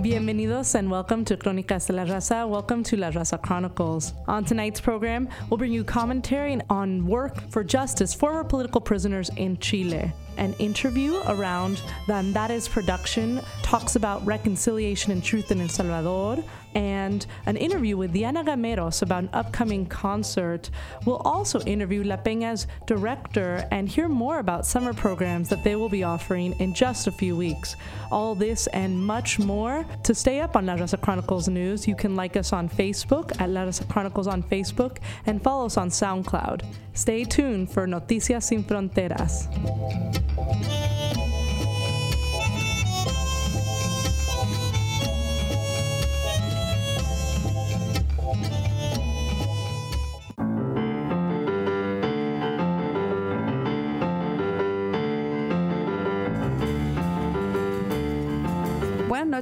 Bienvenidos and welcome to Crónicas de la Raza. Welcome to La Raza Chronicles. On tonight's program, we'll bring you commentary on work for justice former political prisoners in Chile. An interview around the Andares production talks about reconciliation and truth in El Salvador, and an interview with Diana Gameros about an upcoming concert. We'll also interview La Peña's director and hear more about summer programs that they will be offering in just a few weeks. All this and much more. To stay up on La Raza Chronicles news, you can like us on Facebook at La Raza Chronicles on Facebook and follow us on SoundCloud. Stay tuned for Noticias Sin Fronteras.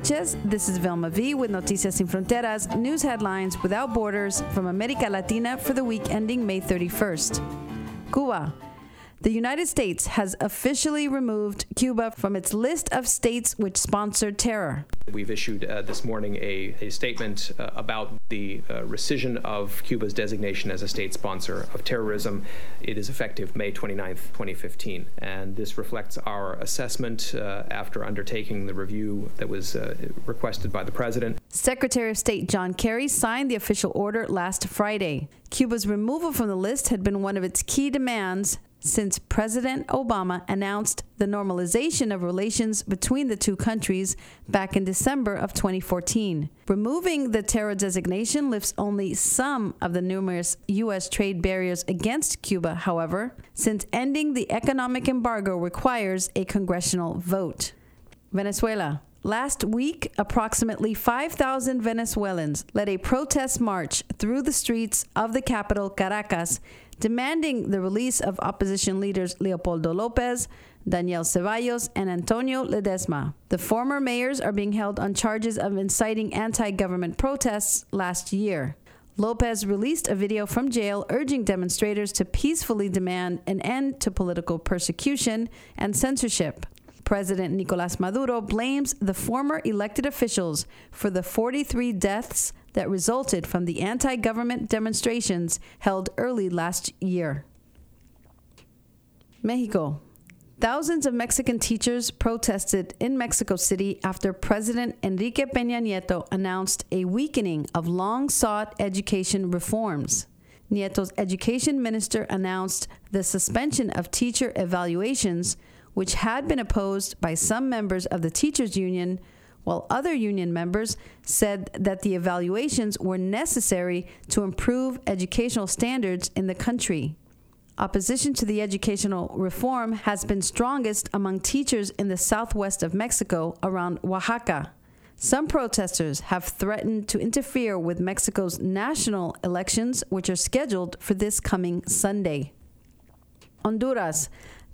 Noches. This is Velma V with Noticias Sin Fronteras, news headlines without borders from America Latina for the week ending May 31st. Cuba. The United States has officially removed Cuba from its list of states which sponsored terror. We've issued uh, this morning a, a statement uh, about the uh, rescission of Cuba's designation as a state sponsor of terrorism. It is effective May 29, 2015. And this reflects our assessment uh, after undertaking the review that was uh, requested by the President. Secretary of State John Kerry signed the official order last Friday. Cuba's removal from the list had been one of its key demands since President Obama announced the normalization of relations between the two countries back in December of 2014. Removing the terror designation lifts only some of the numerous U.S. trade barriers against Cuba, however, since ending the economic embargo requires a congressional vote. Venezuela. Last week, approximately 5,000 Venezuelans led a protest march through the streets of the capital, Caracas, demanding the release of opposition leaders Leopoldo Lopez, Daniel Ceballos, and Antonio Ledezma. The former mayors are being held on charges of inciting anti government protests last year. Lopez released a video from jail urging demonstrators to peacefully demand an end to political persecution and censorship. President Nicolas Maduro blames the former elected officials for the 43 deaths that resulted from the anti government demonstrations held early last year. Mexico. Thousands of Mexican teachers protested in Mexico City after President Enrique Peña Nieto announced a weakening of long sought education reforms. Nieto's education minister announced the suspension of teacher evaluations, which had been opposed by some members of the teachers' union while other union members said that the evaluations were necessary to improve educational standards in the country. Opposition to the educational reform has been strongest among teachers in the southwest of Mexico around Oaxaca. Some protesters have threatened to interfere with Mexico's national elections, which are scheduled for this coming Sunday. Honduras.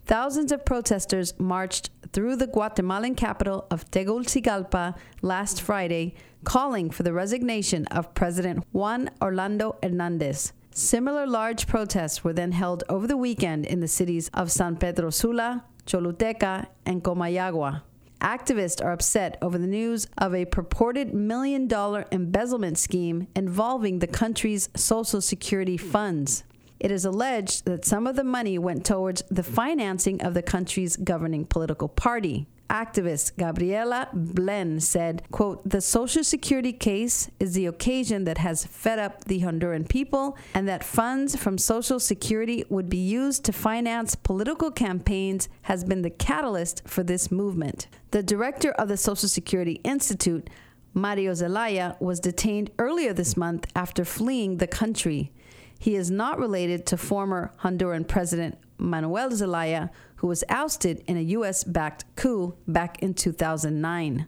Thousands of protesters marched through the Guatemalan capital of Tegucigalpa last Friday, calling for the resignation of President Juan Orlando Hernandez. Similar large protests were then held over the weekend in the cities of San Pedro Sula, Choluteca, and Comayagua. Activists are upset over the news of a purported million dollar embezzlement scheme involving the country's Social Security funds. It is alleged that some of the money went towards the financing of the country's governing political party. Activist Gabriela Blen said, quote, The Social Security case is the occasion that has fed up the Honduran people and that funds from Social Security would be used to finance political campaigns has been the catalyst for this movement. The director of the Social Security Institute, Mario Zelaya, was detained earlier this month after fleeing the country. He is not related to former Honduran President Manuel Zelaya, who was ousted in a U.S. backed coup back in 2009.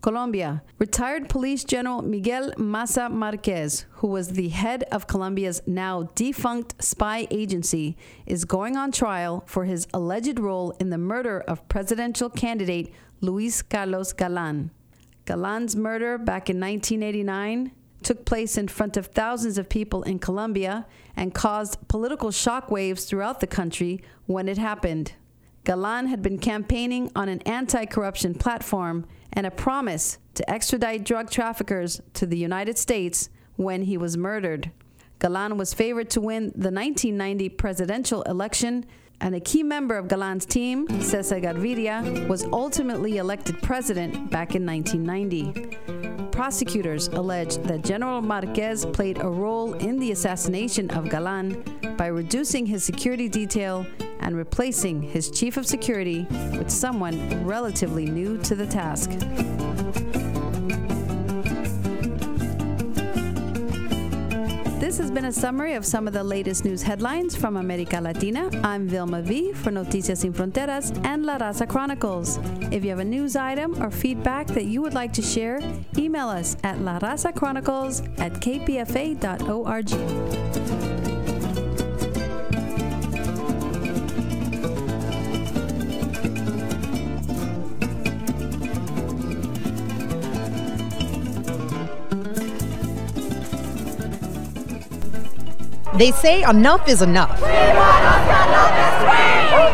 Colombia. Retired Police General Miguel Maza Marquez, who was the head of Colombia's now defunct spy agency, is going on trial for his alleged role in the murder of presidential candidate Luis Carlos Galan. Galan's murder back in 1989 took place in front of thousands of people in Colombia and caused political shockwaves throughout the country when it happened. Galan had been campaigning on an anti corruption platform and a promise to extradite drug traffickers to the United States when he was murdered. Galan was favored to win the 1990 presidential election, and a key member of Galan's team, Cesar Gaviria, was ultimately elected president back in 1990. Prosecutors alleged that General Marquez played a role in the assassination of Galan by reducing his security detail and replacing his chief of security with someone relatively new to the task. Has been a summary of some of the latest news headlines from America Latina. I'm Vilma V for Noticias Sin Fronteras and La Raza Chronicles. If you have a news item or feedback that you would like to share, email us at La Raza Chronicles at kpfa.org. They say enough is enough.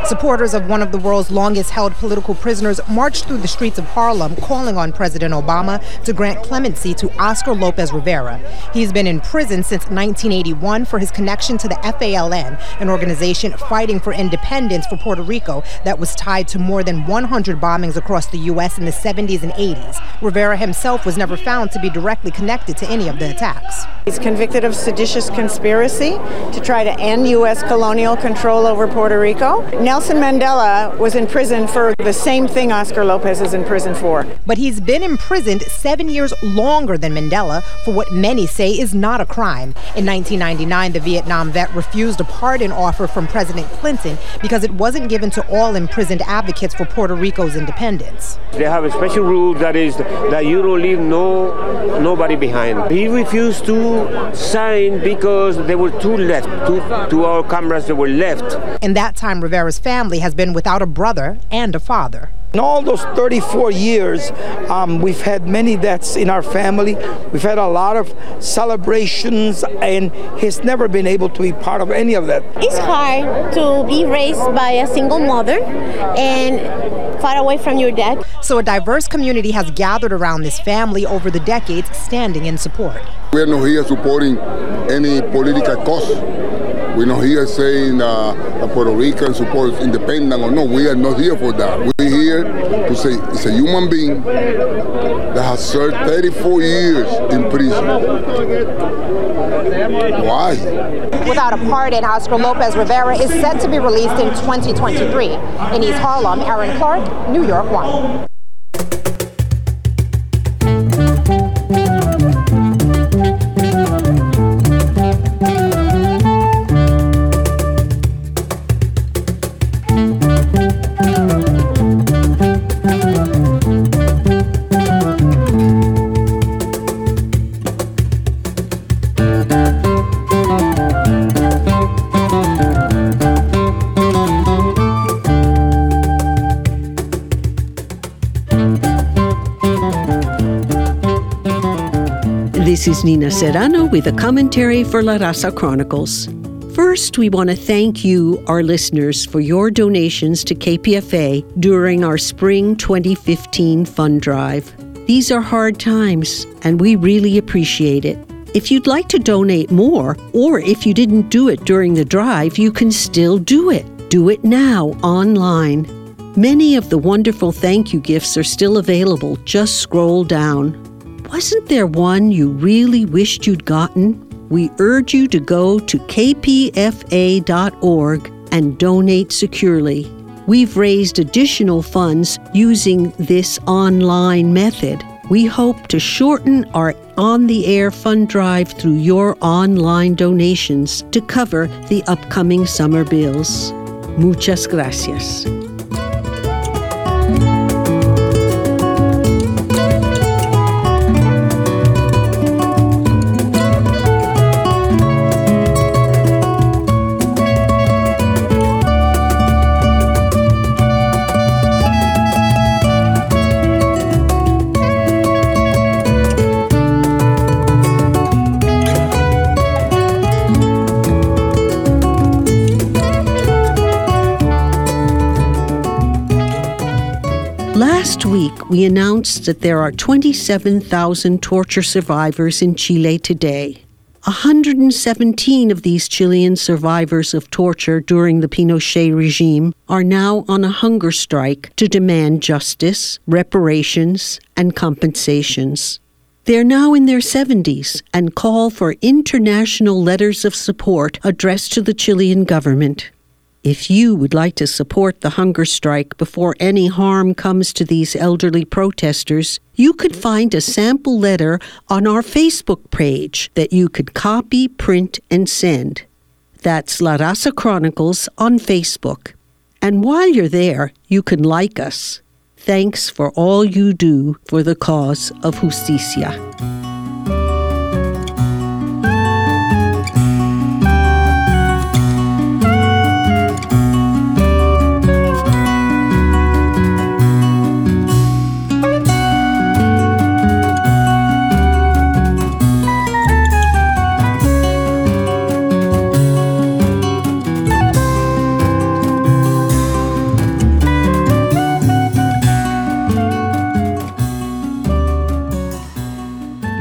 Supporters of one of the world's longest held political prisoners marched through the streets of Harlem calling on President Obama to grant clemency to Oscar Lopez Rivera. He's been in prison since 1981 for his connection to the FALN, an organization fighting for independence for Puerto Rico that was tied to more than 100 bombings across the U.S. in the 70s and 80s. Rivera himself was never found to be directly connected to any of the attacks. He's convicted of seditious conspiracy to try to end U.S. colonial control over Puerto Rico. Nelson Mandela was in prison for the same thing Oscar Lopez is in prison for. But he's been imprisoned seven years longer than Mandela for what many say is not a crime. In 1999, the Vietnam vet refused a pardon offer from President Clinton because it wasn't given to all imprisoned advocates for Puerto Rico's independence. They have a special rule that is that you don't leave no nobody behind. He refused to sign because there were two left, two, two our comrades that were left. In that time, Rivera's family has been without a brother and a father. In all those 34 years, um, we've had many deaths in our family. We've had a lot of celebrations, and he's never been able to be part of any of that. It's hard to be raised by a single mother and far away from your dad. So, a diverse community has gathered around this family over the decades, standing in support. We're not here supporting any political cause. We're not here saying uh, Puerto Rican supports independent or no. We are not here for that. We're here to say it's a human being that has served 34 years in prison. Why? Without a pardon, Oscar Lopez Rivera is set to be released in 2023. In East Harlem, Aaron Clark, New York 1. This is Nina Serrano with a commentary for La Raza Chronicles. First, we want to thank you, our listeners, for your donations to KPFA during our Spring 2015 fund drive. These are hard times, and we really appreciate it. If you'd like to donate more, or if you didn't do it during the drive, you can still do it. Do it now online. Many of the wonderful thank you gifts are still available. Just scroll down. Wasn't there one you really wished you'd gotten? We urge you to go to kpfa.org and donate securely. We've raised additional funds using this online method. We hope to shorten our on the air fund drive through your online donations to cover the upcoming summer bills. Muchas gracias. We announced that there are 27,000 torture survivors in Chile today. 117 of these Chilean survivors of torture during the Pinochet regime are now on a hunger strike to demand justice, reparations, and compensations. They're now in their 70s and call for international letters of support addressed to the Chilean government. If you would like to support the hunger strike before any harm comes to these elderly protesters, you could find a sample letter on our Facebook page that you could copy, print, and send. That's La Raza Chronicles on Facebook. And while you're there, you can like us. Thanks for all you do for the cause of justicia.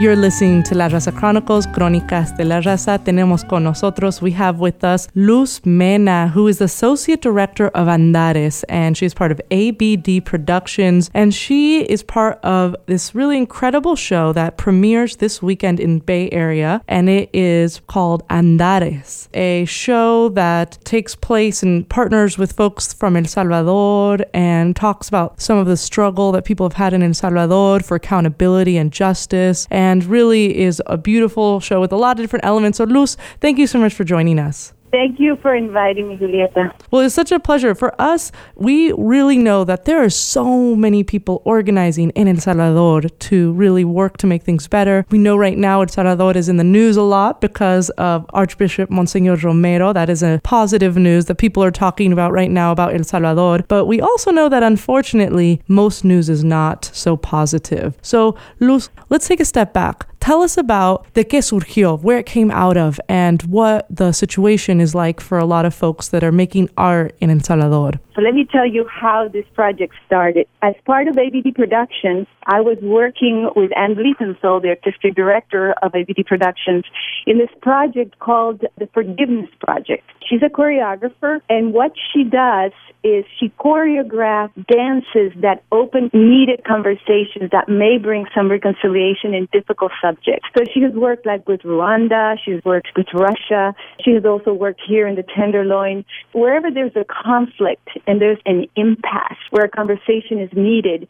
You're listening to La Raza Chronicles, Crónicas de la Raza. Tenemos con nosotros, we have with us Luz Mena, who is Associate Director of Andares, and she's part of ABD Productions. And she is part of this really incredible show that premieres this weekend in Bay Area, and it is called Andares, a show that takes place and partners with folks from El Salvador and talks about some of the struggle that people have had in El Salvador for accountability and justice. And and really is a beautiful show with a lot of different elements. So, Luz, thank you so much for joining us. Thank you for inviting me, Julieta. Well, it's such a pleasure. For us, we really know that there are so many people organizing in El Salvador to really work to make things better. We know right now El Salvador is in the news a lot because of Archbishop Monsignor Romero. That is a positive news that people are talking about right now about El Salvador. But we also know that unfortunately, most news is not so positive. So, Luz, let's take a step back. Tell us about the qué surgió, where it came out of, and what the situation is like for a lot of folks that are making art in El Salvador. So let me tell you how this project started. As part of ABD Productions, I was working with Anne Bluethenthal, the artistic director of ABD Productions, in this project called the Forgiveness Project. She's a choreographer, and what she does is she choreographs dances that open needed conversations that may bring some reconciliation in difficult subjects. So she has worked like with Rwanda, she's worked with Russia, she has also worked here in the Tenderloin. Wherever there's a conflict and there's an impasse where a conversation is needed,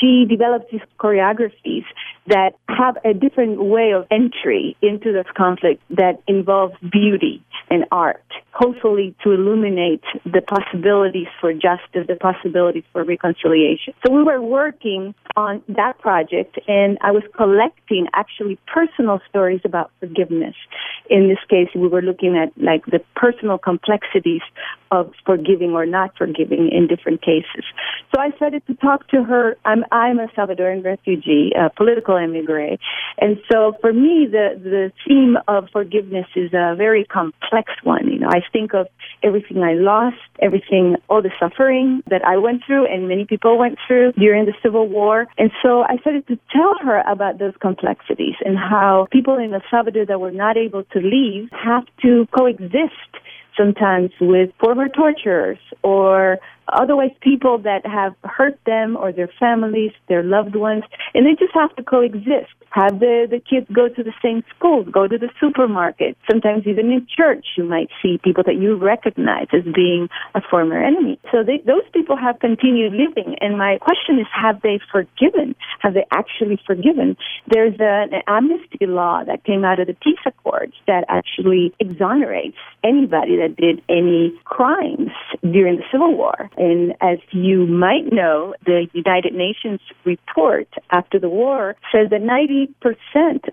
she develops these choreographies that have a different way of entry into this conflict that involves beauty and art, hopefully to illuminate the possibilities for justice, the possibilities for reconciliation. So we were working on that project and I was collecting actually personal stories about forgiveness. In this case, we were looking at like the personal complexities of forgiving or not forgiving in different cases. So I started to talk to her. I'm, I'm a Salvadoran refugee, a political emigre. And so for me, the, the theme of forgiveness is a very complex one. You know, I think of everything I lost, everything, all the suffering that I went through and many people went through during the Civil War. And so I started to tell her about those complexities and how people in El Salvador that were not able to leave have to coexist sometimes with former torturers or otherwise people that have hurt them or their families, their loved ones, and they just have to coexist. Have the, the kids go to the same schools, go to the supermarket. Sometimes even in church, you might see people that you recognize as being a former enemy. So they, those people have continued living. And my question is, have they forgiven? Have they actually forgiven? There's an amnesty law that came out of the peace accords that actually exonerates anybody that did any crimes during the Civil War. And as you might know, the United Nations report after the war says that 90%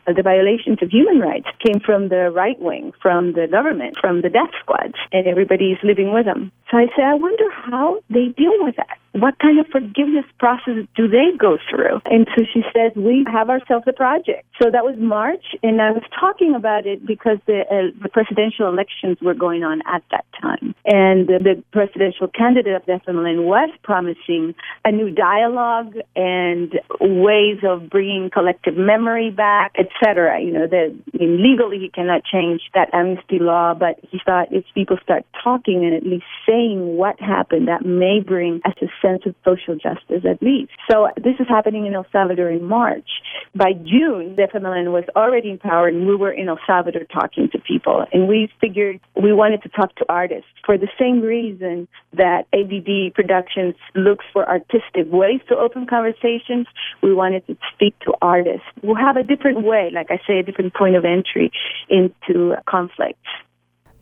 of the violations of human rights came from the right wing, from the government, from the death squads, and everybody's living with them. So I say, I wonder how they deal with that what kind of forgiveness process do they go through? And so she said, we have ourselves a project. So that was March, and I was talking about it because the, uh, the presidential elections were going on at that time. And the, the presidential candidate of the FMLN was promising a new dialogue and ways of bringing collective memory back, etc. You know, that legally he cannot change that amnesty law, but he thought if people start talking and at least saying what happened, that may bring a sense of social justice at least. So this is happening in El Salvador in March. By June, the FMLN was already in power and we were in El Salvador talking to people. And we figured we wanted to talk to artists for the same reason that ABD Productions looks for artistic ways to open conversations. We wanted to speak to artists who have a different way, like I say, a different point of entry into conflicts.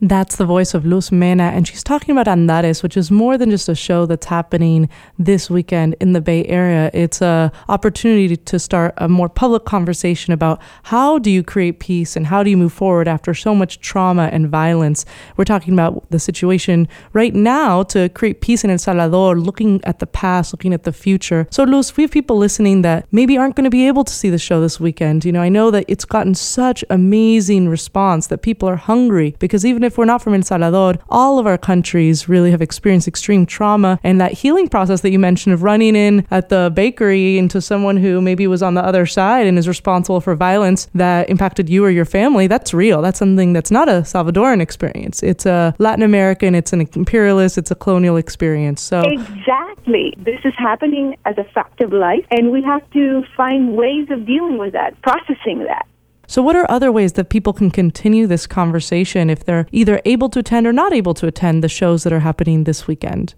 That's the voice of Luz Mena, and she's talking about Andares, which is more than just a show that's happening this weekend in the Bay Area. It's a opportunity to start a more public conversation about how do you create peace and how do you move forward after so much trauma and violence. We're talking about the situation right now to create peace in El Salvador, looking at the past, looking at the future. So, Luz, we have people listening that maybe aren't going to be able to see the show this weekend. You know, I know that it's gotten such amazing response that people are hungry because even if we're not from El Salvador, all of our countries really have experienced extreme trauma. And that healing process that you mentioned of running in at the bakery into someone who maybe was on the other side and is responsible for violence that impacted you or your family, that's real. That's something that's not a Salvadoran experience. It's a Latin American, it's an imperialist, it's a colonial experience. So Exactly. This is happening as a fact of life and we have to find ways of dealing with that, processing that. So, what are other ways that people can continue this conversation if they're either able to attend or not able to attend the shows that are happening this weekend?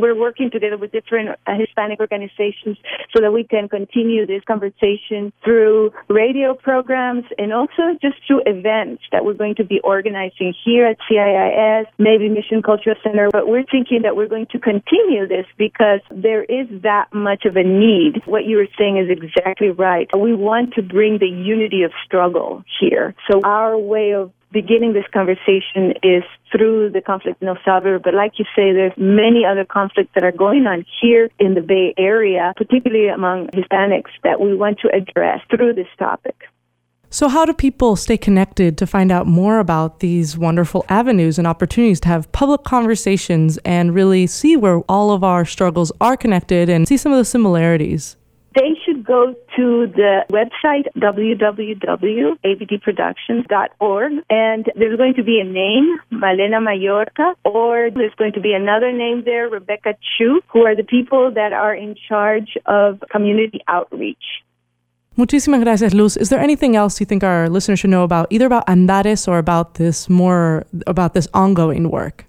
We're working together with different uh, Hispanic organizations so that we can continue this conversation through radio programs and also just through events that we're going to be organizing here at CIIS, maybe Mission Cultural Center. But we're thinking that we're going to continue this because there is that much of a need. What you were saying is exactly right. We want to bring the unity of struggle here. So our way of beginning this conversation is through the conflict in El Salvador. But like you say, there's many other conflicts that are going on here in the Bay Area, particularly among Hispanics, that we want to address through this topic. So, how do people stay connected to find out more about these wonderful avenues and opportunities to have public conversations and really see where all of our struggles are connected and see some of the similarities? They should go to the website www.abdproductions.org and there's going to be a name, Malena Mallorca, or there's going to be another name there, Rebecca Chu, who are the people that are in charge of community outreach. Muchísimas gracias, Luz. Is there anything else you think our listeners should know about, either about Andares or about this more about this ongoing work?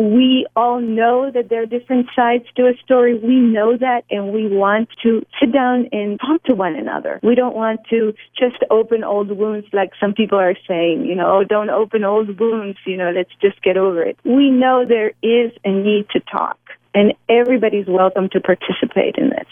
We all know that there are different sides to a story. We know that, and we want to sit down and talk to one another. We don't want to just open old wounds like some people are saying, you know, oh, don't open old wounds, you know, let's just get over it. We know there is a need to talk, and everybody's welcome to participate in this.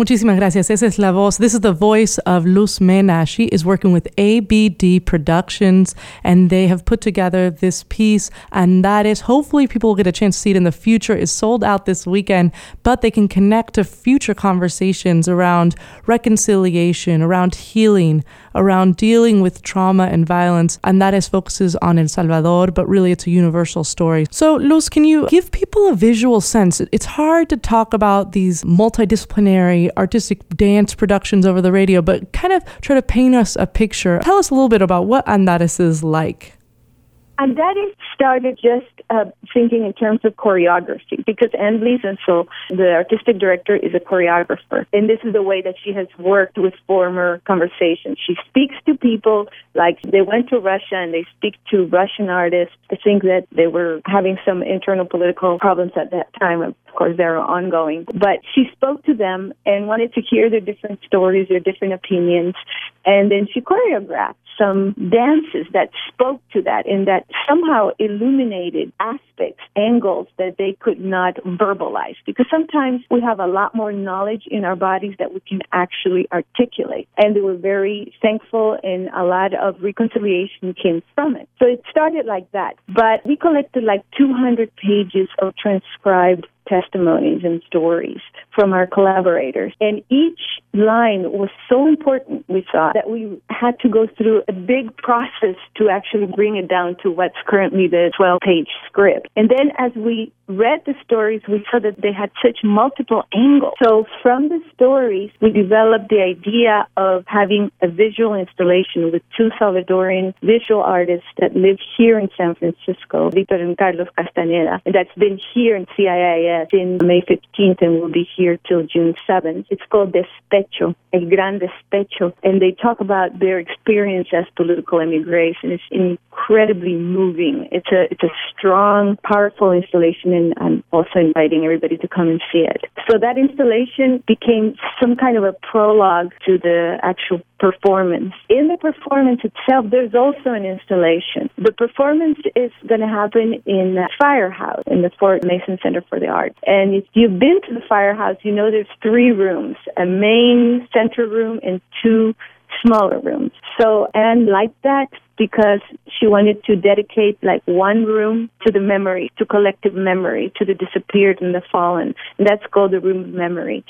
Muchísimas gracias. Esa es la voz. This is the voice of Luz Mena. She is working with ABD Productions, and they have put together this piece, and that is hopefully people will get a chance to see it in the future. Is sold out this weekend, but they can connect to future conversations around reconciliation, around healing, around dealing with trauma and violence, and that is focuses on El Salvador, but really it's a universal story. So, Luz, can you give people a visual sense? It's hard to talk about these multidisciplinary artistic dance productions over the radio, but kind of try to paint us a picture. Tell us a little bit about what Andares is like. And that is started just uh, thinking in terms of choreography because Anne so the artistic director, is a choreographer. And this is the way that she has worked with former conversations. She speaks to people like they went to Russia and they speak to Russian artists. I think that they were having some internal political problems at that time. Of course, they're ongoing. But she spoke to them and wanted to hear their different stories, their different opinions. And then she choreographed some dances that spoke to that and that somehow illuminated aspects, angles that they could not verbalize. Because sometimes we have a lot more knowledge in our bodies that we can actually articulate. And they were very thankful and a lot of reconciliation came from it. So it started like that. But we collected like 200 pages of transcribed testimonies and stories from our collaborators. And each line was so important, we thought, that we had to go through a big process to actually bring it down to what's currently the 12 page script. And then as we read the stories, we saw that they had such multiple angles. So from the stories, we developed the idea of having a visual installation with two Salvadoran visual artists that live here in San Francisco, Victor and Carlos Castaneda, and that's been here in CIIS in May 15th and will be here till June 7th. It's called Despecho, El Gran Despecho, and they talk about their experience as political immigration. It's incredibly moving. It's a it's a strong, powerful installation, and I'm also inviting everybody to come and see it. So that installation became some kind of a prologue to the actual performance. In the performance itself, there's also an installation. The performance is going to happen in Firehouse, in the Fort Mason Center for the Arts. And if you've been to the Firehouse, you know there's three rooms, a main center room and two smaller rooms. So and like that because she wanted to dedicate like one room to the memory, to collective memory, to the disappeared and the fallen. And that's called the room of memory.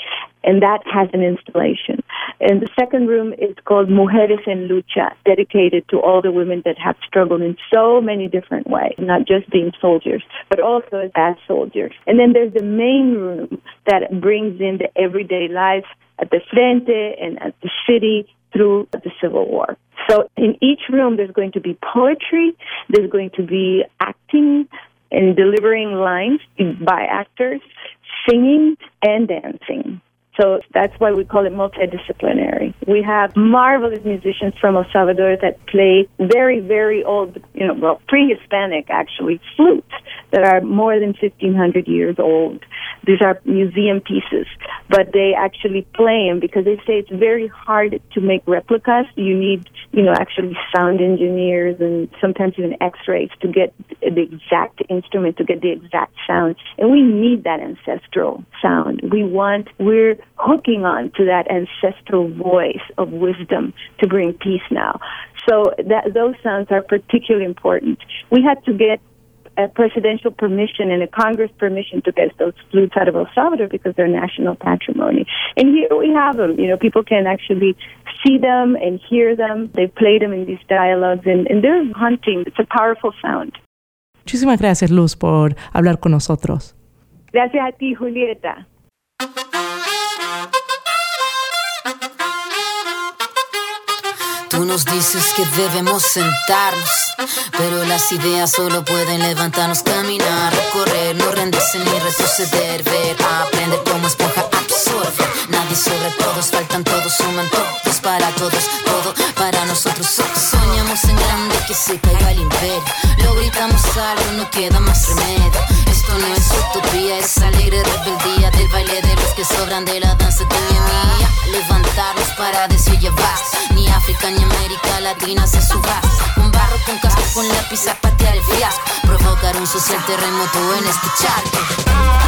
And that has an installation. And the second room is called Mujeres en Lucha, dedicated to all the women that have struggled in so many different ways, not just being soldiers, but also as soldiers. And then there's the main room that brings in the everyday life at the Frente and at the city through the Civil War. So in each room, there's going to be poetry, there's going to be acting and delivering lines by actors, singing and dancing. So that's why we call it multidisciplinary. We have marvelous musicians from El Salvador that play very, very old, you know, well, pre-Hispanic actually flutes that are more than 1500 years old. These are museum pieces, but they actually play them because they say it's very hard to make replicas. You need, you know, actually sound engineers and sometimes even x-rays to get the exact instrument, to get the exact sound. And we need that ancestral sound. We want, we're hooking on to that ancestral voice of wisdom to bring peace now. So that those sounds are particularly important. We had to get a presidential permission and a Congress permission to get those flutes out of El Salvador because they're national patrimony. And here we have them. You know, people can actually see them and hear them. They play them in these dialogues, and, and they're hunting. It's a powerful sound. Muchísimas gracias, Luz, por hablar con nosotros. Gracias a ti, Julieta. Tú nos dices que debemos sentarnos, pero las ideas solo pueden levantarnos, caminar, recorrer, no rendirse ni retroceder, ver, aprender como esponja absorbe. Nadie sobre todos, faltan todos, suman todos para todos, todo para nosotros. Soñamos en grande que se caiga el imperio, lo gritamos algo, no queda más remedio. Esto no es utopía, es alegre rebeldía del baile de los que sobran de la danza de mi mía. Levantarnos para decir ya ni África ni América Latina se suba. Con barro, con casco, con lápiz a patear el fiasco. Provocar un social terremoto en este charco.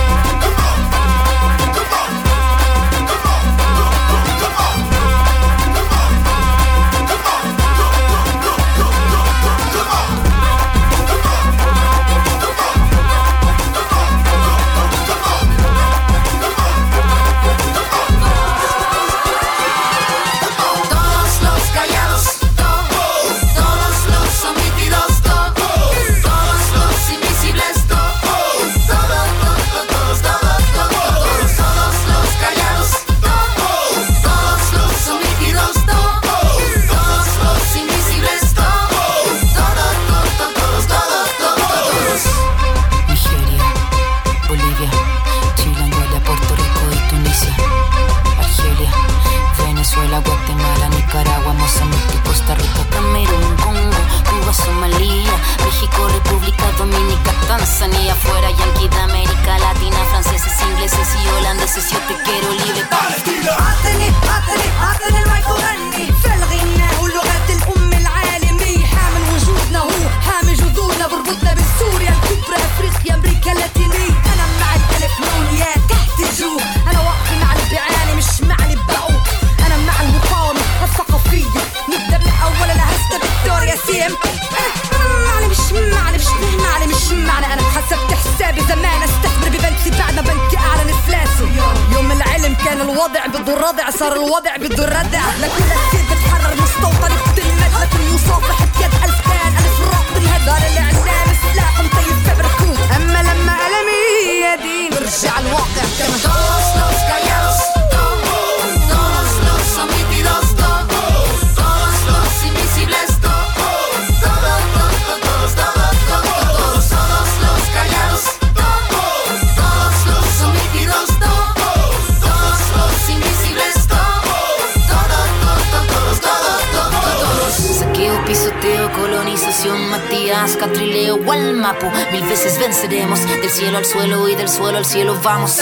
Del cielo al suelo y del suelo al cielo vamos.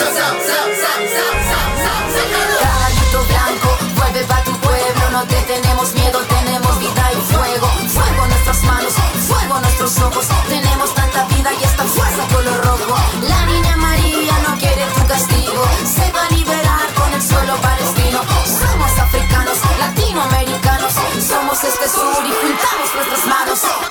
Caballito blanco, vuelve pa' tu pueblo, no te tenemos miedo, tenemos vida y fuego. Fuego en nuestras manos, fuego en nuestros ojos, tenemos tanta vida y esta fuerza color rojo. La niña María no quiere tu castigo, se va a liberar con el suelo palestino. Somos africanos, latinoamericanos, somos este sur y juntamos nuestras manos.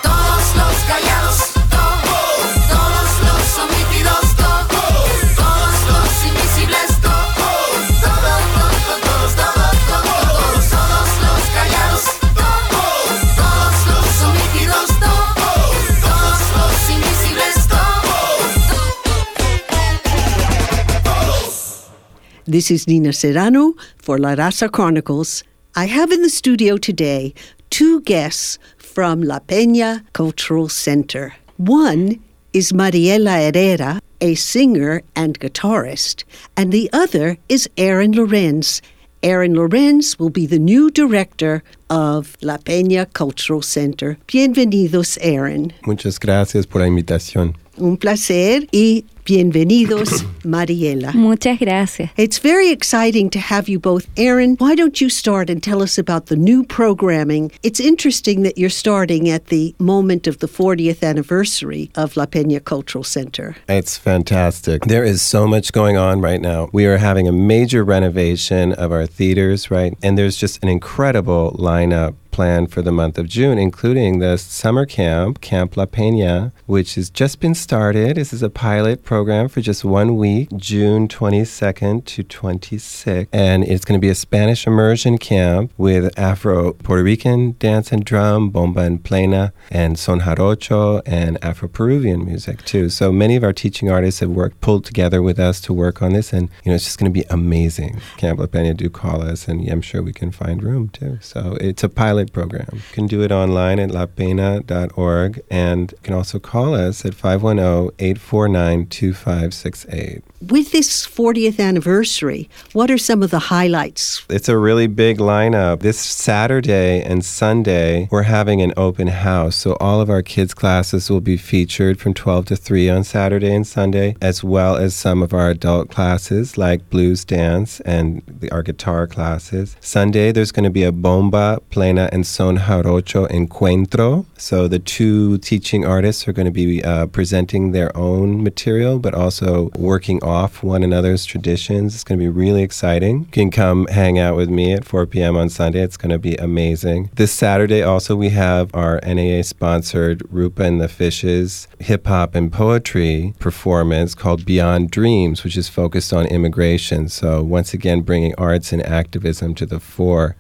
This is Nina Serrano for La Raza Chronicles. I have in the studio today two guests from La Peña Cultural Center. One is Mariela Herrera, a singer and guitarist, and the other is Aaron Lorenz. Aaron Lorenz will be the new director of La Peña Cultural Center. Bienvenidos, Aaron. Muchas gracias por la invitación. Un placer y bienvenidos, Mariela. Muchas gracias. It's very exciting to have you both. Aaron, why don't you start and tell us about the new programming? It's interesting that you're starting at the moment of the 40th anniversary of La Peña Cultural Center. It's fantastic. There is so much going on right now. We are having a major renovation of our theaters, right? And there's just an incredible lineup planned for the month of June, including the summer camp, Camp La Peña, which has just been started. This is a pilot program for just one week, June 22nd to 26th. And it's going to be a Spanish immersion camp with Afro Puerto Rican dance and drum, bomba and plena, and son jarocho, and Afro Peruvian music too. So many of our teaching artists have worked, pulled together with us to work on this. And, you know, it's just going to be amazing. Camp La Peña do call us, and I'm sure we can find room too. So it's a pilot program. You can do it online at lapena.org and you can also call us at 510 849 2568. With this 40th anniversary, what are some of the highlights? It's a really big lineup. This Saturday and Sunday, we're having an open house. So all of our kids' classes will be featured from 12 to 3 on Saturday and Sunday, as well as some of our adult classes like blues dance and the, our guitar classes. Sunday, there's going to be a bomba, plena, and son jarocho encuentro. So the two teaching artists are going to be uh, presenting their own material, but also working off one another's traditions. It's going to be really exciting. You can come hang out with me at 4 p.m. on Sunday. It's going to be amazing. This Saturday, also, we have our NAA sponsored Rupa and the Fishes hip hop and poetry performance called Beyond Dreams, which is focused on immigration. So, once again, bringing arts and activism to the fore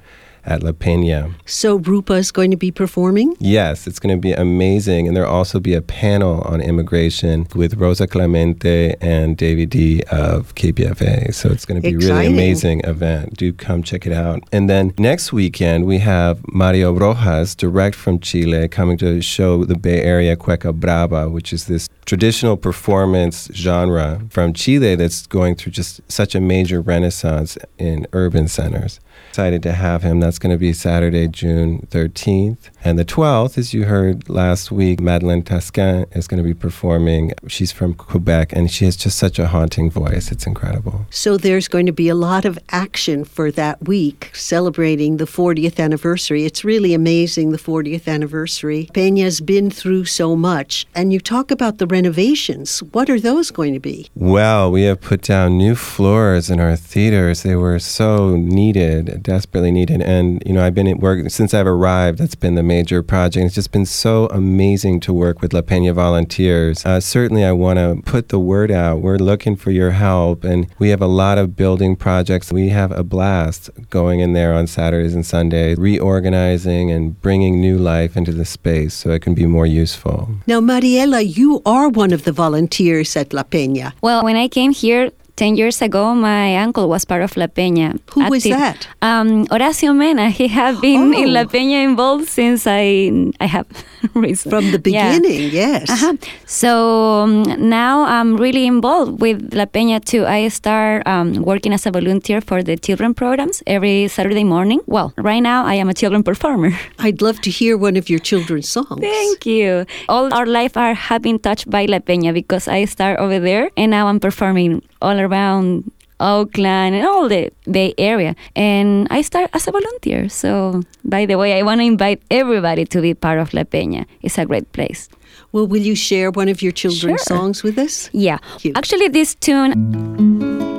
at La Peña. So Rupa is going to be performing? Yes, it's going to be amazing. And there'll also be a panel on immigration with Rosa Clemente and David D of KPFA. So it's going to be a really amazing event. Do come check it out. And then next weekend, we have Mario Rojas, direct from Chile, coming to show the Bay Area Cueca Brava, which is this traditional performance genre from Chile that's going through just such a major renaissance in urban centers. Excited to have him. That's going to be Saturday, June 13th. And the 12th, as you heard last week, Madeleine Tasquin is going to be performing. She's from Quebec and she has just such a haunting voice. It's incredible. So there's going to be a lot of action for that week celebrating the 40th anniversary. It's really amazing, the 40th anniversary. Peña's been through so much. And you talk about the renovations. What are those going to be? Well, we have put down new floors in our theaters. They were so needed, desperately needed. And And, you know, I've been at work since I've arrived. That's been the major project. It's just been so amazing to work with La Peña volunteers. Uh, certainly, I want to put the word out. We're looking for your help. And we have a lot of building projects. We have a blast going in there on Saturdays and Sundays, reorganizing and bringing new life into the space so it can be more useful. Now, Mariela, you are one of the volunteers at La Peña. Well, when I came here 10 years ago, my uncle was part of La Peña. Who was that? Um, Horacio Mena. He had been in La Oh. Peña involved since I I have reason. From the Yeah. beginning, yes. Uh-huh. So um, now I'm really involved with La Peña too. I start um, working as a volunteer for the children programs every Saturday morning. Well, right now I am a children performer. I'd love to hear one of your children's songs. Thank you. All our life are have been touched by La Peña because I start over there and now I'm performing all around Oakland and all the Bay Area. And I start as a volunteer. So, by the way, I want to invite everybody to be part of La Peña. It's a great place. Well, will you share one of your children's Sure. songs with us? Yeah. Actually, this tune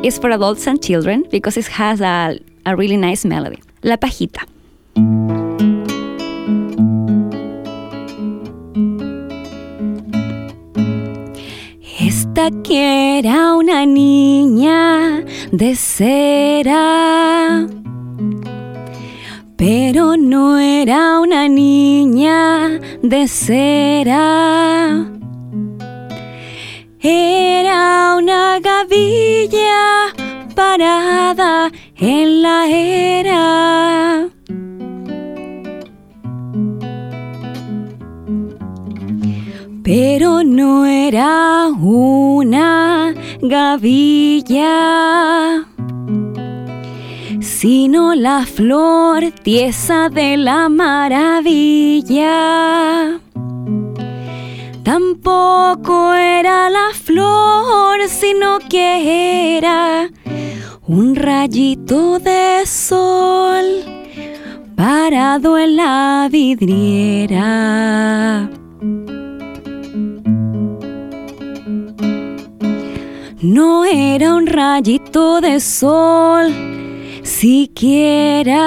is for adults and children because it has a, a really nice melody. La Pajita. Que era una niña de cera, pero no era una niña de cera. Era una gavilla parada en la era. Pero no era una gavilla, sino la flor tiesa de la maravilla. Tampoco era la flor, sino que era un rayito de sol parado en la vidriera. No era un rayito de sol, siquiera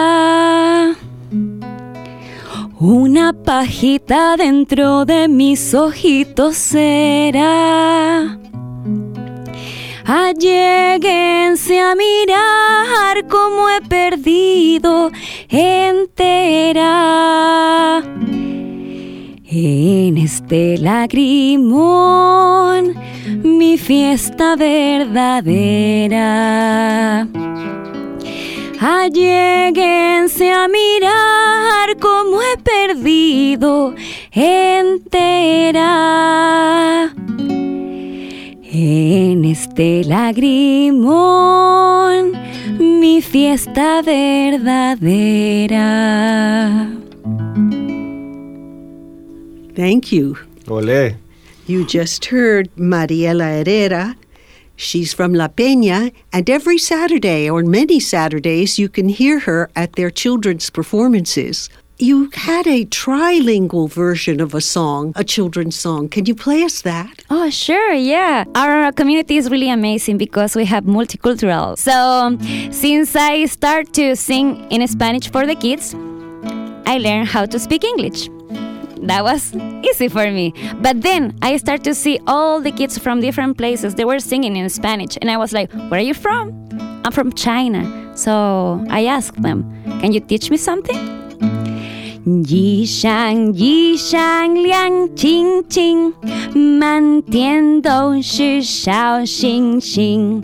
una pajita dentro de mis ojitos era. Alléguense a mirar cómo he perdido entera. En este lagrimón, mi fiesta verdadera. Alléguense a mirar cómo he perdido entera. En este lagrimón, mi fiesta verdadera. Thank you. Ole. You just heard Mariela Herrera. She's from La Peña, and every Saturday or many Saturdays you can hear her at their children's performances. You had a trilingual version of a song, a children's song. Can you play us that? Oh, sure, yeah. Our community is really amazing because we have multicultural. So, since I start to sing in Spanish for the kids, I learned how to speak English. That was easy for me. But then I start to see all the kids from different places. They were singing in Spanish, and I was like, "Where are you from?" I'm from China. So I asked them, "Can you teach me something?" 一闪一闪亮晶晶，满天都是小星星。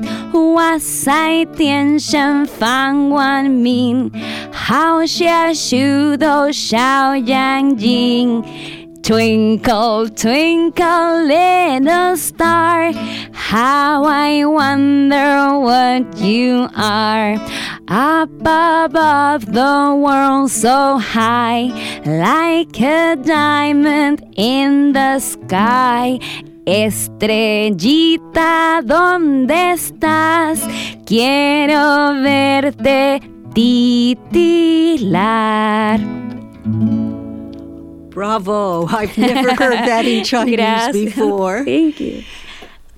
哇塞，天上放光明，好像许多小眼睛。Twinkle, twinkle, little star, how I wonder what you are. Up above the world so high, like a diamond in the sky. Estrellita, ¿dónde estás? Quiero verte titilar. Bravo. I've never heard that in Chinese Gracias. before. Thank you.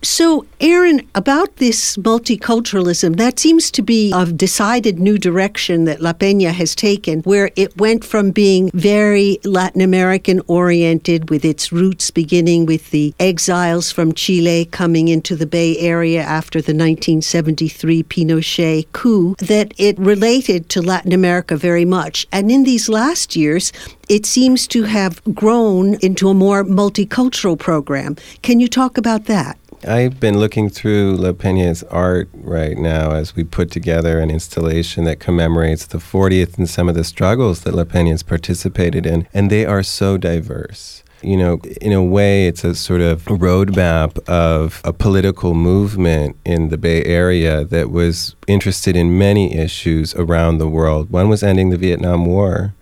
So, Aaron, about this multiculturalism, that seems to be a decided new direction that La Peña has taken, where it went from being very Latin American oriented, with its roots beginning with the exiles from Chile coming into the Bay Area after the 1973 Pinochet coup, that it related to Latin America very much. And in these last years, it seems to have grown into a more multicultural program. Can you talk about that? I've been looking through La Peña's art right now as we put together an installation that commemorates the 40th and some of the struggles that La Peña's participated in, and they are so diverse. You know, in a way, it's a sort of roadmap of a political movement in the Bay Area that was interested in many issues around the world. One was ending the Vietnam War,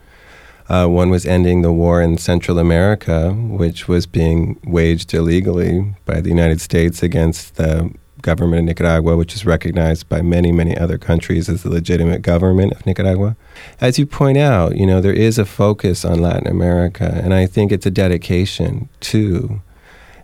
uh, one was ending the war in Central America, which was being waged illegally by the United States against the government of Nicaragua, which is recognized by many, many other countries as the legitimate government of Nicaragua. As you point out, you know, there is a focus on Latin America, and I think it's a dedication to,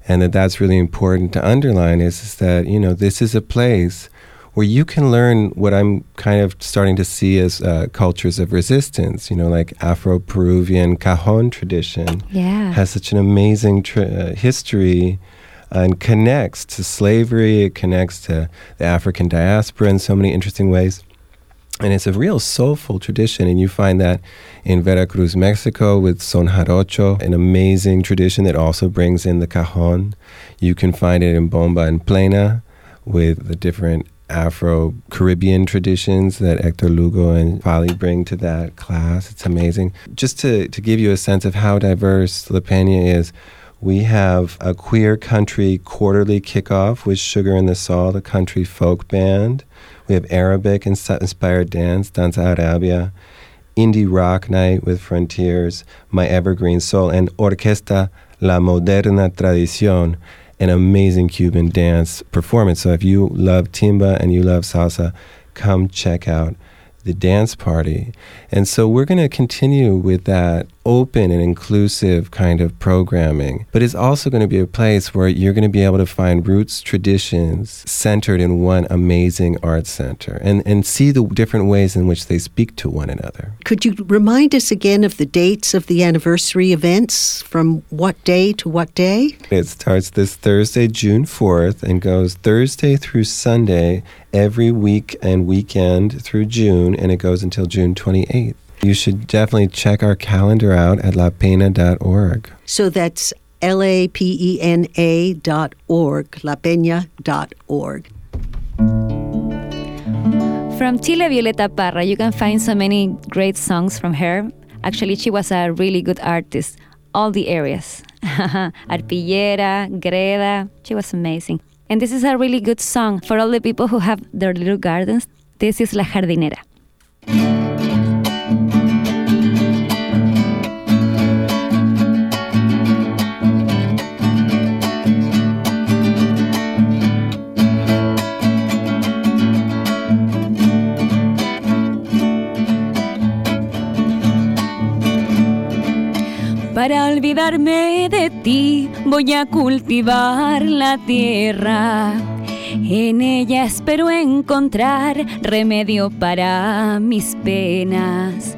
and that that's really important to underline is, is that, you know, this is a place where you can learn what I'm kind of starting to see as uh, cultures of resistance. You know, like Afro Peruvian Cajon tradition Yeah. has such an amazing tr- uh, history and connects to slavery. It connects to the African diaspora in so many interesting ways. And it's a real soulful tradition, and you find that in Veracruz, Mexico, with Son Jarocho, an amazing tradition that also brings in the cajon. You can find it in Bomba and Plena, with the different Afro Caribbean traditions that Hector Lugo and Fali bring to that class. It's amazing. Just to, to give you a sense of how diverse La Peña is, we have a queer country quarterly kickoff with Sugar in the Salt, a country folk band. We have Arabic ins- inspired dance, Danza Arabia, indie rock night with Frontiers, My Evergreen Soul, and Orquesta La Moderna Tradición, an amazing Cuban dance performance. So if you love timba and you love salsa, come check out the dance party. And so we're going to continue with that open and inclusive kind of programming. But it's also going to be a place where you're going to be able to find roots, traditions centered in one amazing art center and, and see the different ways in which they speak to one another. Could you remind us again of the dates of the anniversary events from what day to what day? It starts this Thursday, June 4th, and goes Thursday through Sunday every week and weekend through June, and it goes until June 28th. You should definitely check our calendar out at lapena.org. So that's L A P E N A dot org, lapena dot org. From Chile Violeta Parra, you can find so many great songs from her. Actually, she was a really good artist, all the areas. Arpillera, Greda, she was amazing. And this is a really good song for all the people who have their little gardens. This is La Jardinera. Para olvidarme de ti voy a cultivar la tierra. En ella espero encontrar remedio para mis penas.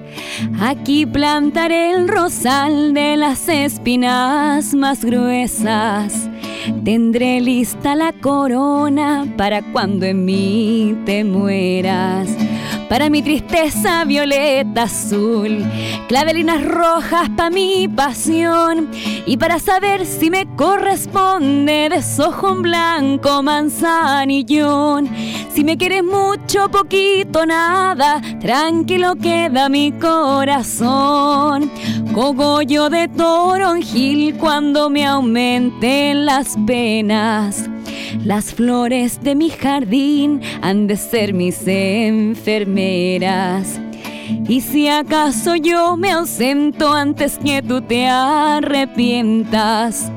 Aquí plantaré el rosal de las espinas más gruesas. Tendré lista la corona para cuando en mí te mueras. Para mi tristeza violeta azul, clavelinas rojas para mi pasión y para saber si me corresponde desojo un blanco manzanillón. Si me quieres mucho, poquito, nada, tranquilo queda mi corazón. Cogollo de toronjil cuando me aumenten las penas. Las flores de mi jardín han de ser mis enfermeras. Y si acaso yo me ausento antes que tú te arrepientas,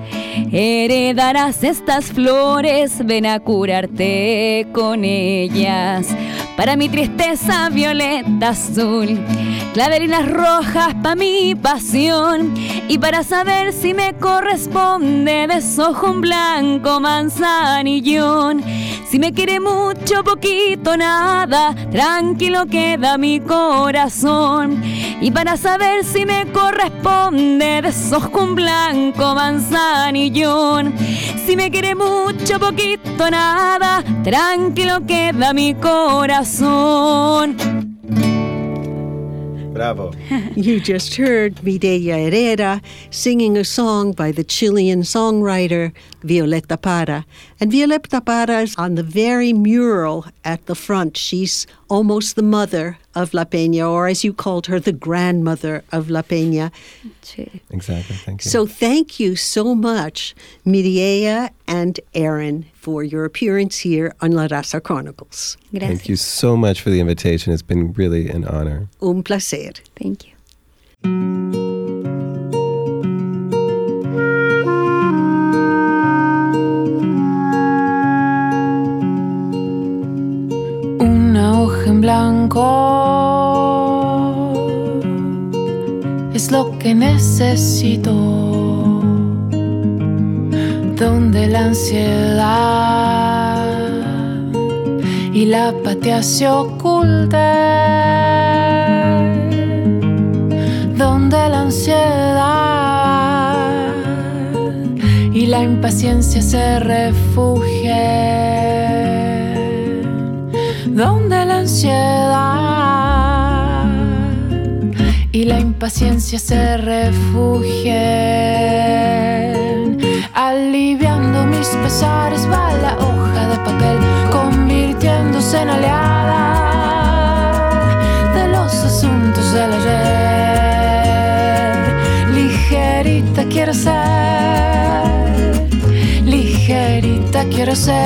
heredarás estas flores, ven a curarte con ellas. para mi tristeza violeta azul. Claverinas rojas para mi pasión y para saber si me corresponde desojo un blanco manzanillón. Si me quiere mucho, poquito, nada, tranquilo queda mi corazón. Y para saber si me corresponde desojo un blanco manzanillón. Si me quiere mucho, poquito, nada, tranquilo queda mi corazón. Bravo. you just heard Mireya Herrera singing a song by the Chilean songwriter Violeta Parra. And Violeta Parra is on the very mural at the front. She's almost the mother of La Peña, or as you called her, the grandmother of La Peña. Exactly. Thank you. So thank you so much, Mireya and Aaron, for your appearance here on La Raza Chronicles. Thank you so much for the invitation. It's been really an honor. Un placer. Thank you. Una hoja en blanco es lo que necesito. Donde la ansiedad y la apatía se oculten. Donde la ansiedad y la impaciencia se refugien. Donde la ansiedad y la impaciencia se refugien. Aliviando mis pesares va la hoja de papel, convirtiéndose en aliada de los asuntos del ayer. Ligerita quiero ser, ligerita quiero ser,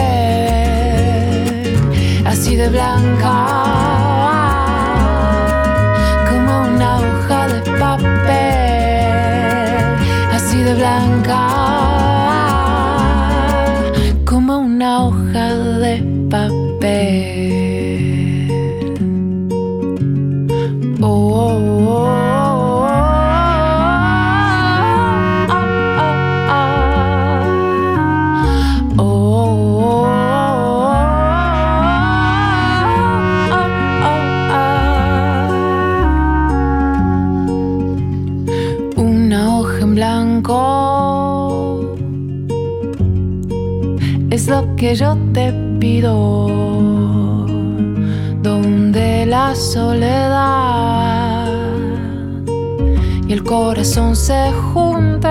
así de blanca como una hoja de papel, así de blanca que yo te pido. Donde la soledad y el corazón se junten.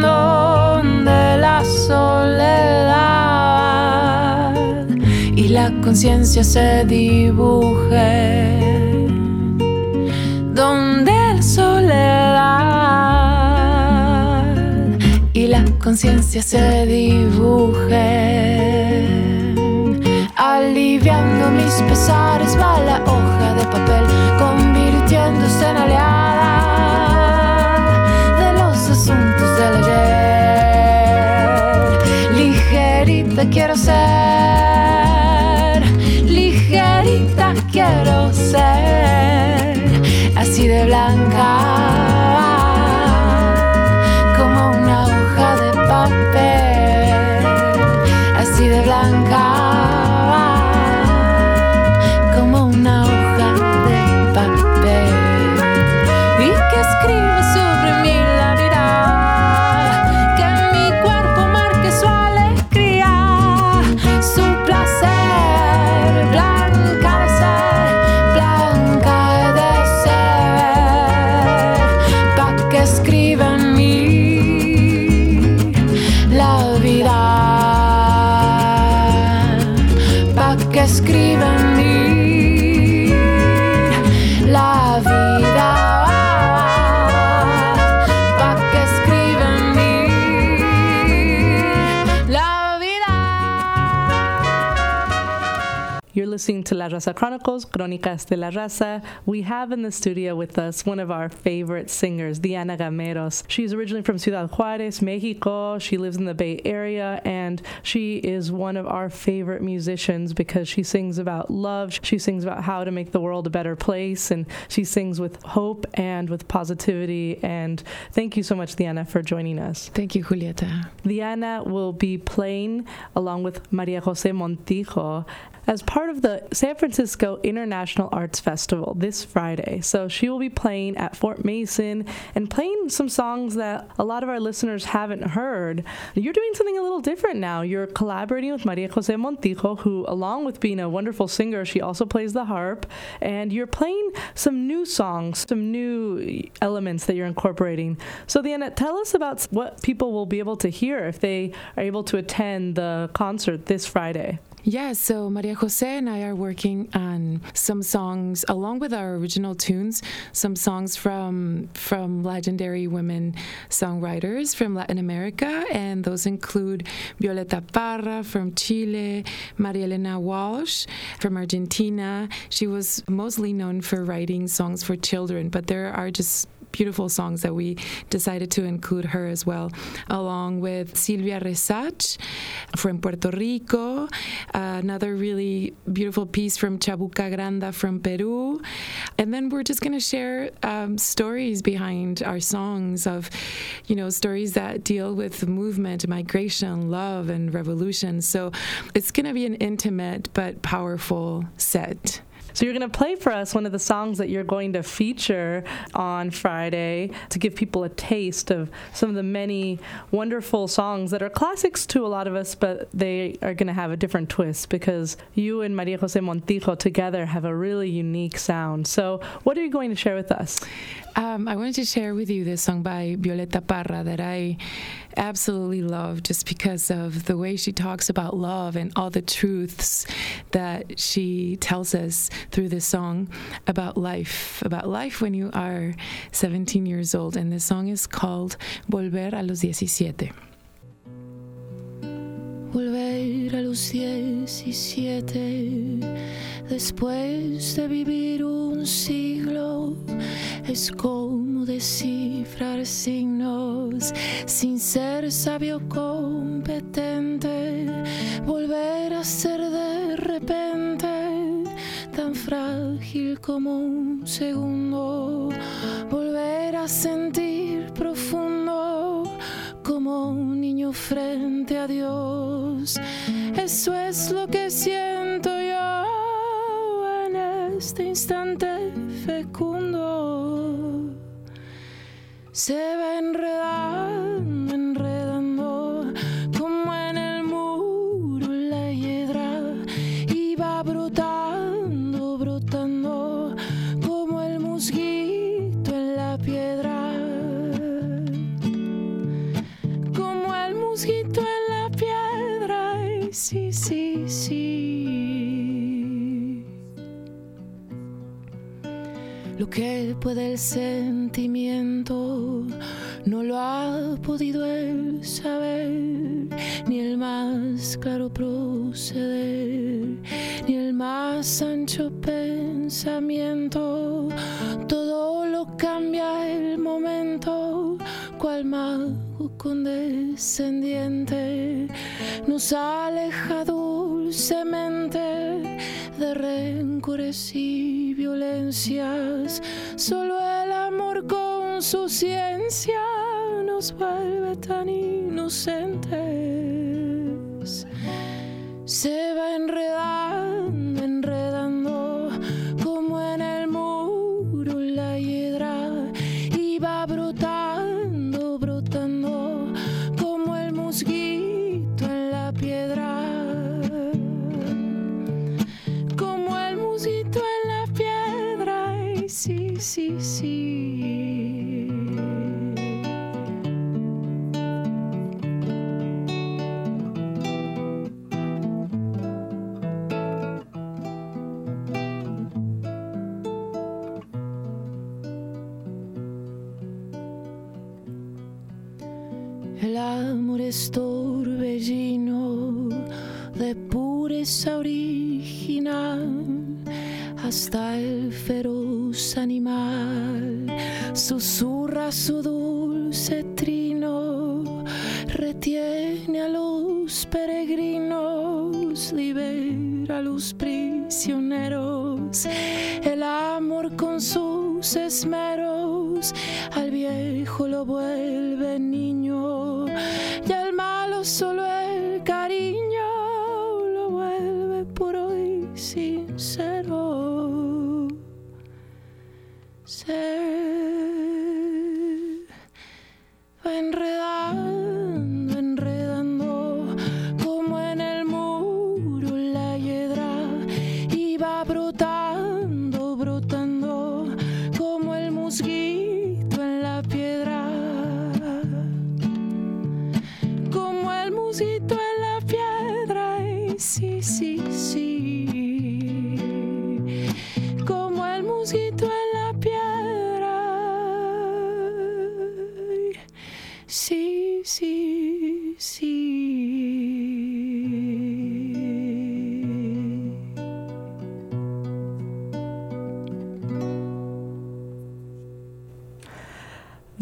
Donde la soledad y la conciencia se dibuje. Conciencia se dibujen. Aliviando mis pesares va la hoja de papel, convirtiéndose en aliada de los asuntos del ayer. Ligerita quiero ser, ligerita quiero ser, así de blanca agency to La Raza Chronicles, Crónicas de la Raza. We have in the studio with us one of our favorite singers, Diana Gameros. She's originally from Ciudad Juarez, Mexico. She lives in the Bay Area, and she is one of our favorite musicians because she sings about love. She sings about how to make the world a better place, and she sings with hope and with positivity. And thank you so much, Diana, for joining us. Thank you, Julieta. Diana will be playing along with Maria Jose Montijo as part of the San Francisco International Arts Festival this Friday. So she will be playing at Fort Mason and playing some songs that a lot of our listeners haven't heard. You're doing something a little different now. You're collaborating with Maria Jose Montijo, who, along with being a wonderful singer, she also plays the harp, and you're playing some new songs, some new elements that you're incorporating. So, Diana, tell us about what people will be able to hear if they are able to attend the concert this Friday. Yeah, so Maria Jose and I are working on some songs along with our original tunes, some songs from from legendary women songwriters from Latin America, and those include Violeta Parra from Chile, Maria Elena Walsh from Argentina. She was mostly known for writing songs for children, but there are just beautiful songs that we decided to include her as well, along with Sylvia Rexach from Puerto Rico, another really beautiful piece from Chabuca Granda from Peru. And then we're just going to share um, stories behind our songs of, you know, stories that deal with movement, migration, love, and revolution. So it's going to be an intimate but powerful set. So you're going to play for us one of the songs that you're going to feature on Friday to give people a taste of some of the many wonderful songs that are classics to a lot of us, but they are going to have a different twist because you and Maria Jose Montijo together have a really unique sound. So what are you going to share with us? Um, I wanted to share with you this song by Violeta Parra that I absolutely love just because of the way she talks about love and all the truths that she tells us through this song about life, about life when you are 17 years old. And this song is called Volver a los 17. A los 17 después de vivir un siglo es como descifrar signos. Sin ser sabio competente volver a ser de repente tan frágil como un segundo. Volver a sentir profundo como un niño frente a Dios. Eso es lo que siento yo en este instante fecundo. Se va enredando, enredando que puede el sentimiento no lo ha podido él saber, ni el más claro proceder, ni el más ancho pensamiento. Todo lo cambia el momento, cual condescendiente nos aleja dulcemente de rencores y violencias. Solo el amor con su ciencia nos vuelve tan inocentes. Se va enredando, enredando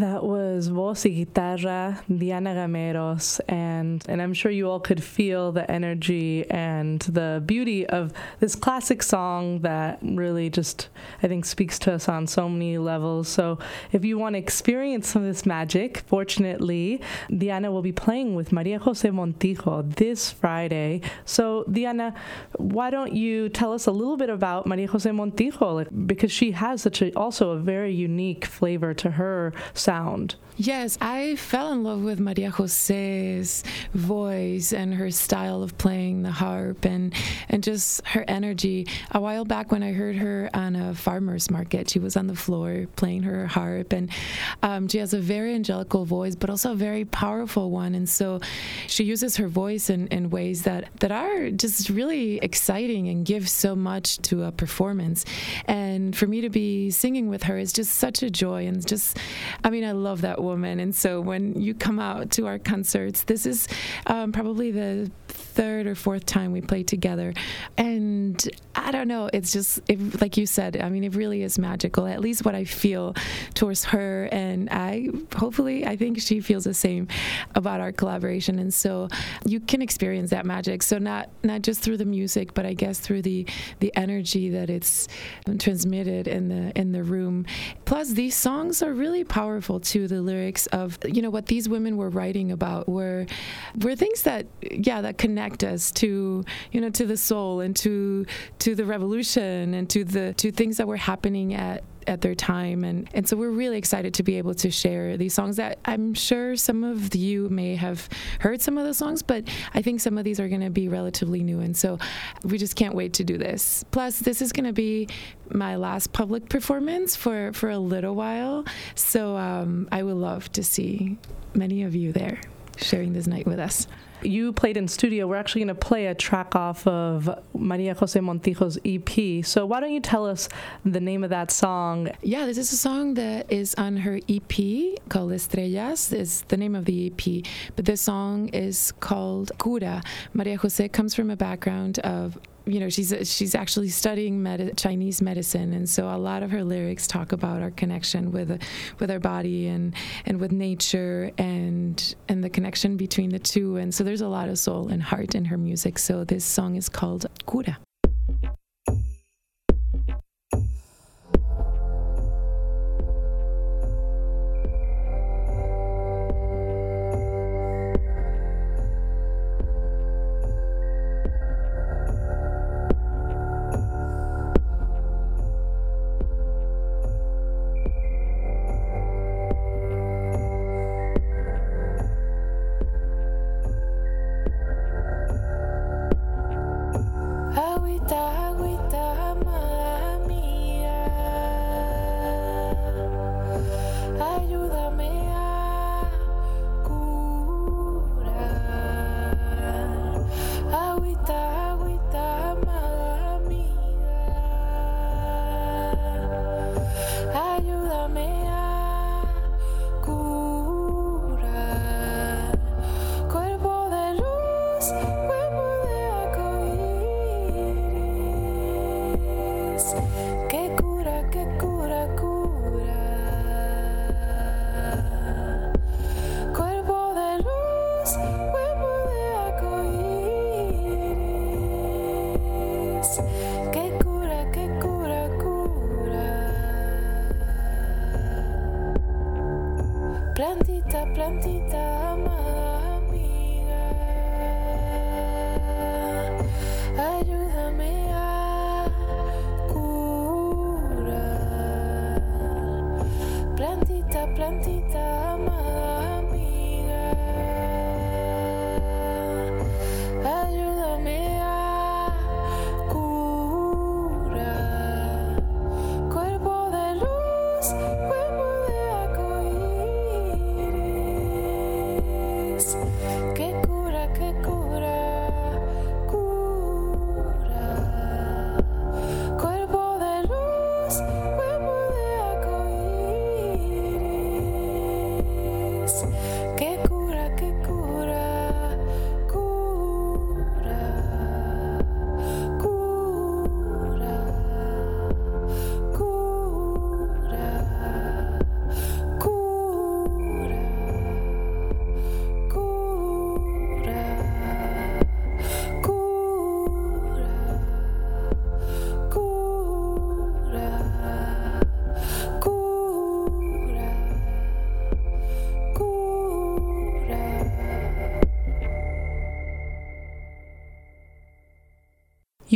That was voz y guitarra, Diana Gameros, and and I'm sure you all could feel the energy and the beauty of this classic song that really just I think speaks to us on so many levels. So if you want to experience some of this magic, fortunately, Diana will be playing with Maria Jose Montijo this Friday. So Diana, why don't you tell us a little bit about Maria Jose Montijo, like, because she has such a also a very unique flavor to her sound. Yes, I fell in love with Maria Jose's voice and her style of playing the harp and and just her energy. A while back when I heard her on a farmer's market, she was on the floor playing her harp and um, she has a very angelical voice, but also a very powerful one. And so she uses her voice in, in ways that, that are just really exciting and give so much to a performance. And for me to be singing with her is just such a joy and just, I mean, I love that woman. And so when you come out to our concerts, this is um, probably the third or fourth time we played together. And I don't know, it's just, it, like you said, I mean, it really is magical, at least what I feel towards her. And I, hopefully, I think she feels the same about our collaboration. And so you can experience that magic. So not, not just through the music, but I guess through the, the energy that it's transmitted in the, in the room. Plus, these songs are really powerful too. The lyrics of, you know, what these women were writing about were, were things that, yeah, that connect us to, you know, to the soul and to, to the revolution and to the, to things that were happening at, at their time. And and so we're really excited to be able to share these songs that I'm sure some of you may have heard some of the songs but I think some of these are going to be relatively new. And so we just can't wait to do this. Plus this is going to be my last public performance for for a little while. So um, I would love to see many of you there sharing this night with us you played in studio. We're actually going to play a track off of Maria Jose Montijo's EP. So why don't you tell us the name of that song? Yeah, this is a song that is on her EP called Estrellas. Is the name of the EP, but the song is called Cura. Maria Jose comes from a background of you know she's she's actually studying med- Chinese medicine, and so a lot of her lyrics talk about our connection with with our body and and with nature and and the connection between the two. And so there's a lot of soul and heart in her music. So this song is called Cura.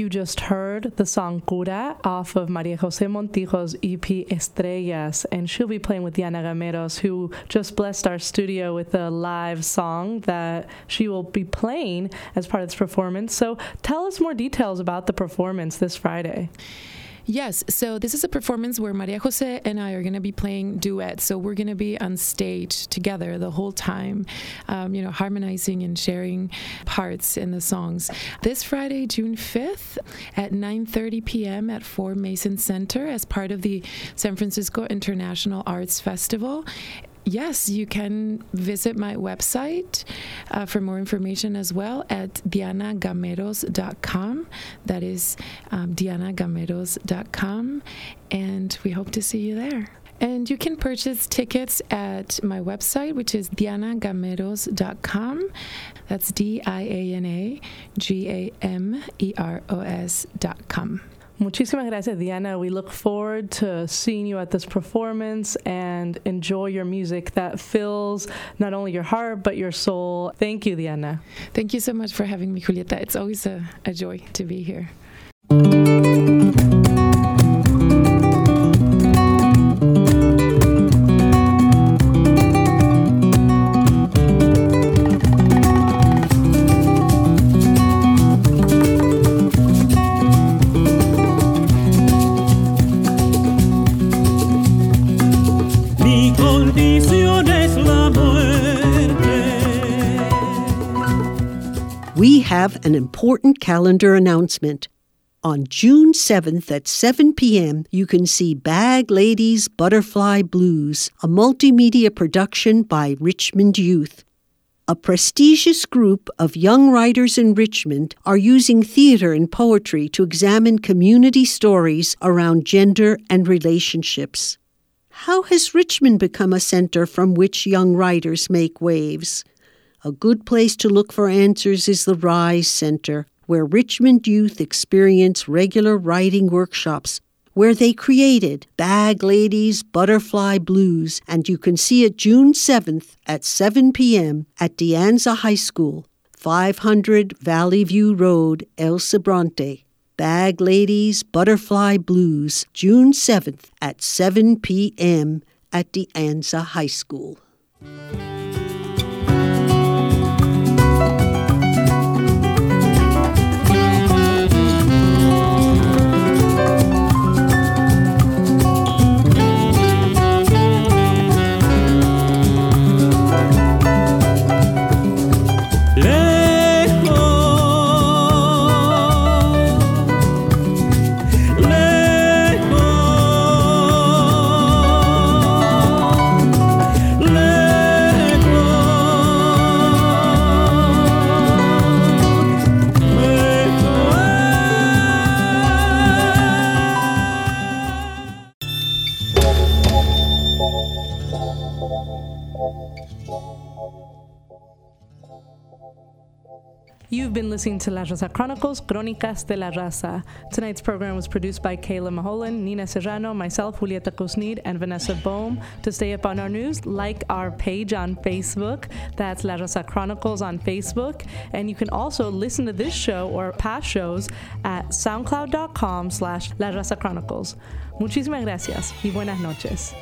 You just heard the song Cura off of Maria Jose Montijo's EP Estrellas, and she'll be playing with Diana Gameros, who just blessed our studio with a live song that she will be playing as part of this performance. So tell us more details about the performance this Friday. Yes, so this is a performance where Maria Jose and I are going to be playing duets. So we're going to be on stage together the whole time, um, you know, harmonizing and sharing parts in the songs. This Friday, June 5th at 9:30 p.m. at Fort Mason Center as part of the San Francisco International Arts Festival. Yes, you can visit my website uh, for more information as well at dianagameros.com. That is um, dianagameros.com, and we hope to see you there. And you can purchase tickets at my website, which is dianagameros.com. That's D I A N A G A M E R O S.com. Muchísimas gracias, Diana. We look forward to seeing you at this performance and enjoy your music that fills not only your heart but your soul. Thank you, Diana. Thank you so much for having me, Julieta. It's always a, a joy to be here. Have an important calendar announcement. On June 7th at 7 p.m., you can see Bag Ladies Butterfly Blues, a multimedia production by Richmond Youth. A prestigious group of young writers in Richmond are using theater and poetry to examine community stories around gender and relationships. How has Richmond become a center from which young writers make waves? A good place to look for answers is the RYSE Center, where Richmond youth experience regular writing workshops where they created Bag Ladies Butterfly Blues, and you can see it June 7th at 7 p.m. at De Anza High School, 500 Valley View Road, El Sobrante. Bag Ladies Butterfly Blues, June 7th at 7 p.m. at De Anza High School. You've been listening to La Raza Chronicles, Crónicas de la Raza. Tonight's program was produced by Kayla Maholan, Nina Serrano, myself, Julieta Kusnir, and Vanessa Bohm. To stay up on our news, like our page on Facebook. That's La Raza Chronicles on Facebook. And you can also listen to this show or past shows at soundcloud.com slash La Raza Chronicles. Muchísimas gracias y buenas noches.